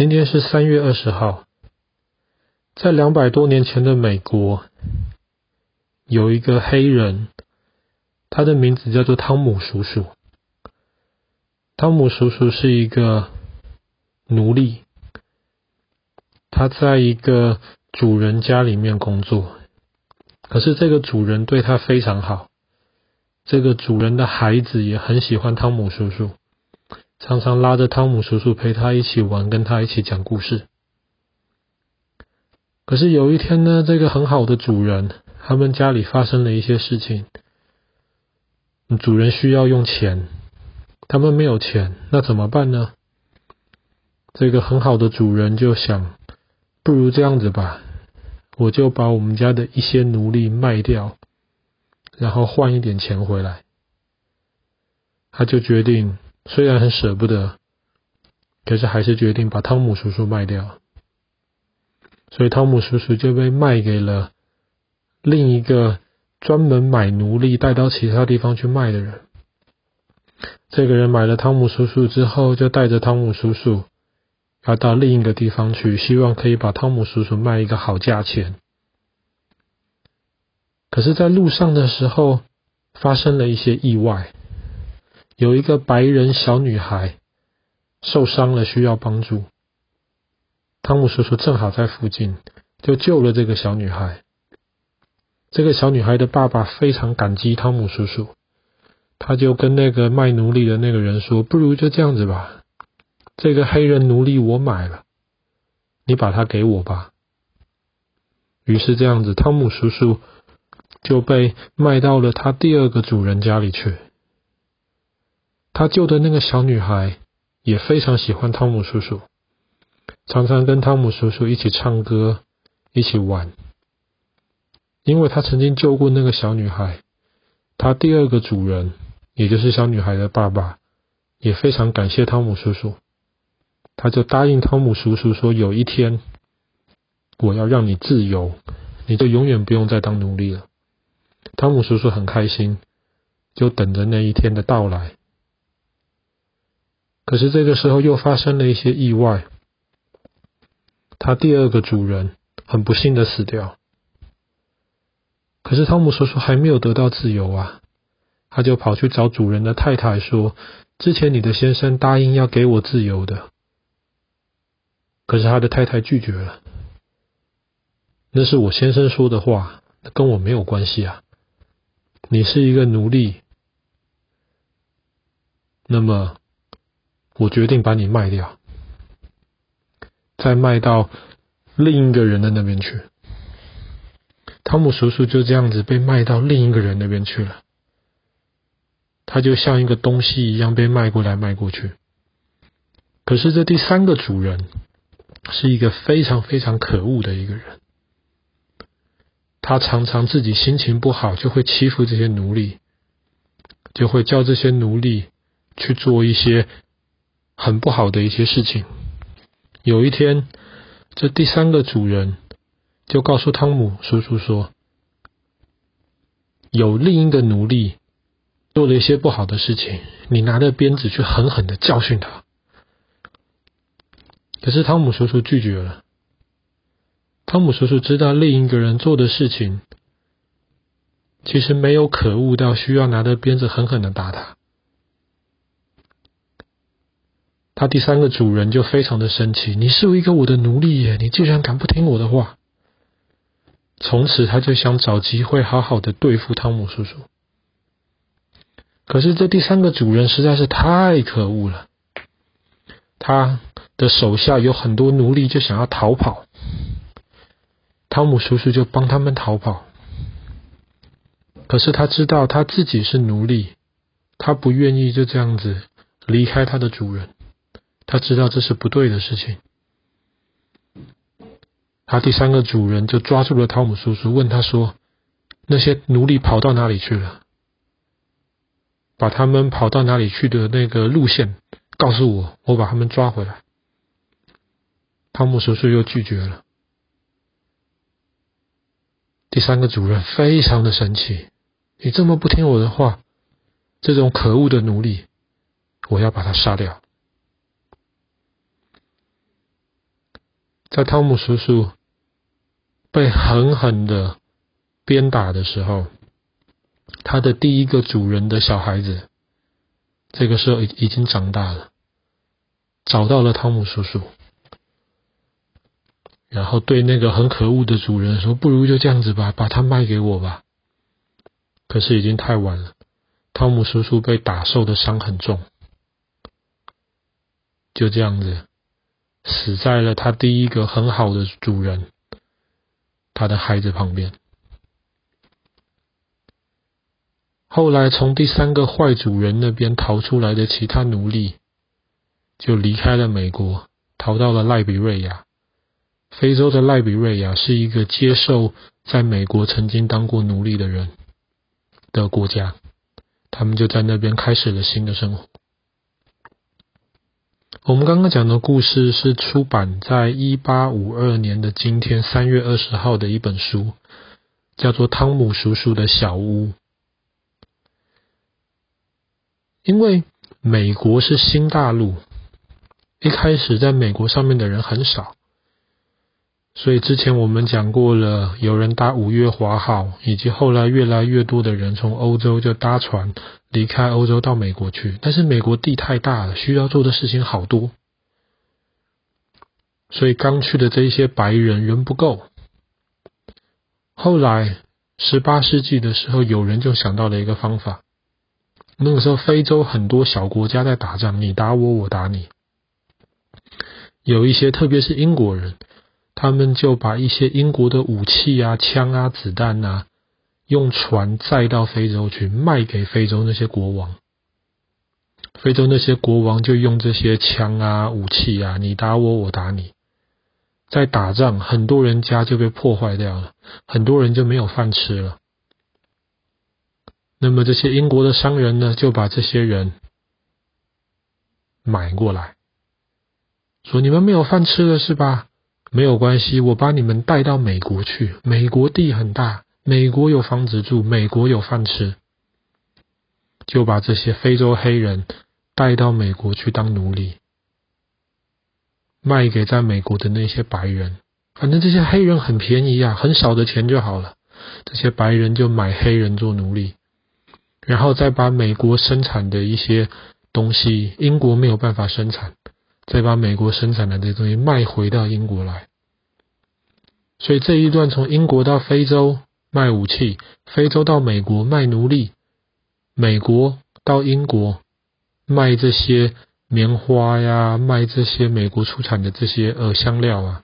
今天是三月二十号，在两百多年前的美国，有一个黑人，他的名字叫做汤姆叔叔。汤姆叔叔是一个奴隶，他在一个主人家里面工作，可是这个主人对他非常好，这个主人的孩子也很喜欢汤姆叔叔。常常拉着汤姆叔叔陪他一起玩，跟他一起讲故事。可是有一天呢，这个很好的主人，他们家里发生了一些事情，主人需要用钱，他们没有钱，那怎么办呢？这个很好的主人就想，不如这样子吧，我就把我们家的一些奴隶卖掉，然后换一点钱回来。他就决定。虽然很舍不得，可是还是决定把汤姆叔叔卖掉。所以汤姆叔叔就被卖给了另一个专门买奴隶带到其他地方去卖的人。这个人买了汤姆叔叔之后，就带着汤姆叔叔要到另一个地方去，希望可以把汤姆叔叔卖一个好价钱。可是，在路上的时候，发生了一些意外。有一个白人小女孩受伤了，需要帮助。汤姆叔叔正好在附近，就救了这个小女孩。这个小女孩的爸爸非常感激汤姆叔叔，他就跟那个卖奴隶的那个人说：“不如就这样子吧，这个黑人奴隶我买了，你把它给我吧。”于是这样子，汤姆叔叔就被卖到了他第二个主人家里去。他救的那个小女孩也非常喜欢汤姆叔叔，常常跟汤姆叔叔一起唱歌，一起玩。因为他曾经救过那个小女孩，他第二个主人，也就是小女孩的爸爸，也非常感谢汤姆叔叔。他就答应汤姆叔叔说：“有一天，我要让你自由，你就永远不用再当奴隶了。”汤姆叔叔很开心，就等着那一天的到来。可是这个时候又发生了一些意外，他第二个主人很不幸的死掉。可是汤姆叔叔还没有得到自由啊，他就跑去找主人的太太说：“之前你的先生答应要给我自由的。”可是他的太太拒绝了，那是我先生说的话，跟我没有关系啊。你是一个奴隶，那么。我决定把你卖掉，再卖到另一个人的那边去。汤姆叔叔就这样子被卖到另一个人那边去了，他就像一个东西一样被卖过来卖过去。可是这第三个主人是一个非常非常可恶的一个人，他常常自己心情不好就会欺负这些奴隶，就会叫这些奴隶去做一些。很不好的一些事情。有一天，这第三个主人就告诉汤姆叔叔说：“有另一个奴隶做了一些不好的事情，你拿着鞭子去狠狠的教训他。”可是汤姆叔叔拒绝了。汤姆叔叔知道另一个人做的事情，其实没有可恶到需要拿着鞭子狠狠的打他。他第三个主人就非常的生气，你是一个我的奴隶耶，你竟然敢不听我的话！从此他就想找机会好好的对付汤姆叔叔。可是这第三个主人实在是太可恶了，他的手下有很多奴隶就想要逃跑，汤姆叔叔就帮他们逃跑。可是他知道他自己是奴隶，他不愿意就这样子离开他的主人。他知道这是不对的事情，他第三个主人就抓住了汤姆叔叔，问他说：“那些奴隶跑到哪里去了？把他们跑到哪里去的那个路线告诉我，我把他们抓回来。”汤姆叔叔又拒绝了。第三个主人非常的生气：“你这么不听我的话，这种可恶的奴隶，我要把他杀掉。”在汤姆叔叔被狠狠的鞭打的时候，他的第一个主人的小孩子，这个时候已已经长大了，找到了汤姆叔叔，然后对那个很可恶的主人说：“不如就这样子吧，把他卖给我吧。”可是已经太晚了，汤姆叔叔被打受的伤很重，就这样子死在了他第一个很好的主人，他的孩子旁边。后来从第三个坏主人那边逃出来的其他奴隶，就离开了美国，逃到了赖比瑞亚。非洲的赖比瑞亚是一个接受在美国曾经当过奴隶的人的国家，他们就在那边开始了新的生活。我们刚刚讲的故事是出版在一八五二年的今天三月二十号的一本书，叫做《汤姆叔叔的小屋》。因为美国是新大陆，一开始在美国上面的人很少。所以之前我们讲过了，有人搭五月花号，以及后来越来越多的人从欧洲就搭船离开欧洲到美国去。但是美国地太大了，需要做的事情好多，所以刚去的这一些白人人不够。后来十八世纪的时候，有人就想到了一个方法。那个时候非洲很多小国家在打仗，你打我，我打你。有一些，特别是英国人。他们就把一些英国的武器啊、枪啊、子弹啊，用船载到非洲去卖给非洲那些国王。非洲那些国王就用这些枪啊、武器啊，你打我，我打你，在打仗，很多人家就被破坏掉了，很多人就没有饭吃了。那么这些英国的商人呢，就把这些人买过来，说：“你们没有饭吃了是吧？”没有关系，我把你们带到美国去。美国地很大，美国有房子住，美国有饭吃，就把这些非洲黑人带到美国去当奴隶，卖给在美国的那些白人。反正这些黑人很便宜啊，很少的钱就好了。这些白人就买黑人做奴隶，然后再把美国生产的一些东西，英国没有办法生产。再把美国生产的这些东西卖回到英国来，所以这一段从英国到非洲卖武器，非洲到美国卖奴隶，美国到英国卖这些棉花呀，卖这些美国出产的这些呃香料啊，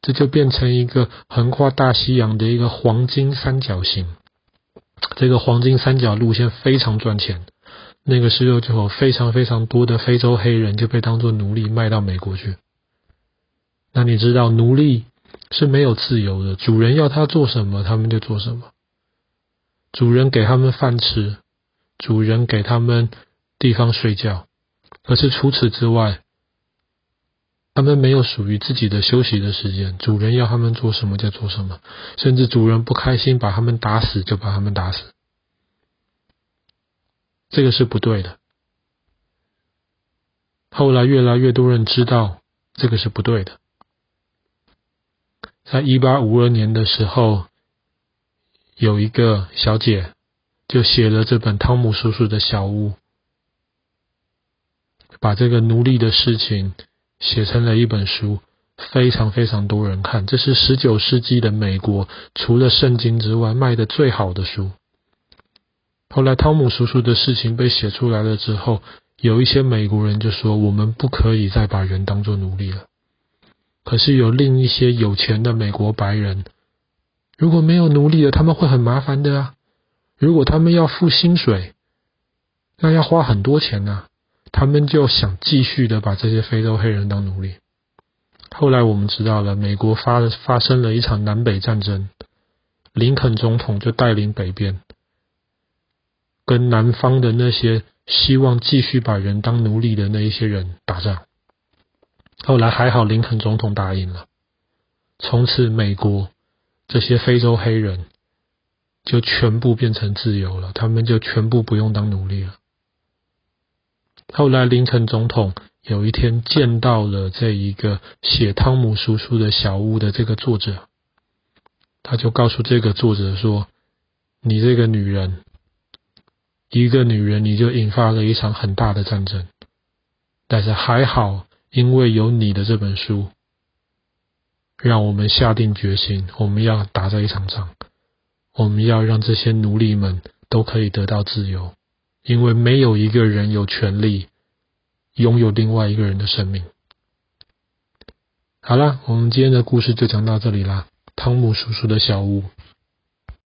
这就变成一个横跨大西洋的一个黄金三角形。这个黄金三角路线非常赚钱。那个时候就有非常非常多的非洲黑人就被当作奴隶卖到美国去。那你知道奴隶是没有自由的，主人要他做什么，他们就做什么。主人给他们饭吃，主人给他们地方睡觉，可是除此之外，他们没有属于自己的休息的时间。主人要他们做什么就做什么，甚至主人不开心把他们打死就把他们打死。这个是不对的。后来越来越多人知道这个是不对的。在一八五二年的时候，有一个小姐就写了这本《汤姆叔叔的小屋》，把这个奴隶的事情写成了一本书，非常非常多人看。这是十九世纪的美国除了圣经之外卖的最好的书。后来，汤姆叔叔的事情被写出来了之后，有一些美国人就说：“我们不可以再把人当作奴隶了。”可是有另一些有钱的美国白人，如果没有奴隶了，他们会很麻烦的啊！如果他们要付薪水，那要花很多钱啊！他们就想继续的把这些非洲黑人当奴隶。后来我们知道了，美国发发生了一场南北战争，林肯总统就带领北边。跟南方的那些希望继续把人当奴隶的那一些人打仗，后来还好，林肯总统答应了，从此美国这些非洲黑人就全部变成自由了，他们就全部不用当奴隶了。后来林肯总统有一天见到了这一个写《汤姆叔叔的小屋》的这个作者，他就告诉这个作者说：“你这个女人，一个女人你就引发了一场很大的战争，但是还好，因为有你的这本书，让我们下定决心，我们要打这一场仗，我们要让这些奴隶们都可以得到自由，因为没有一个人有权利。”拥有另外一个人的生命。好了，我们今天的故事就讲到这里啦。汤姆叔叔的小屋。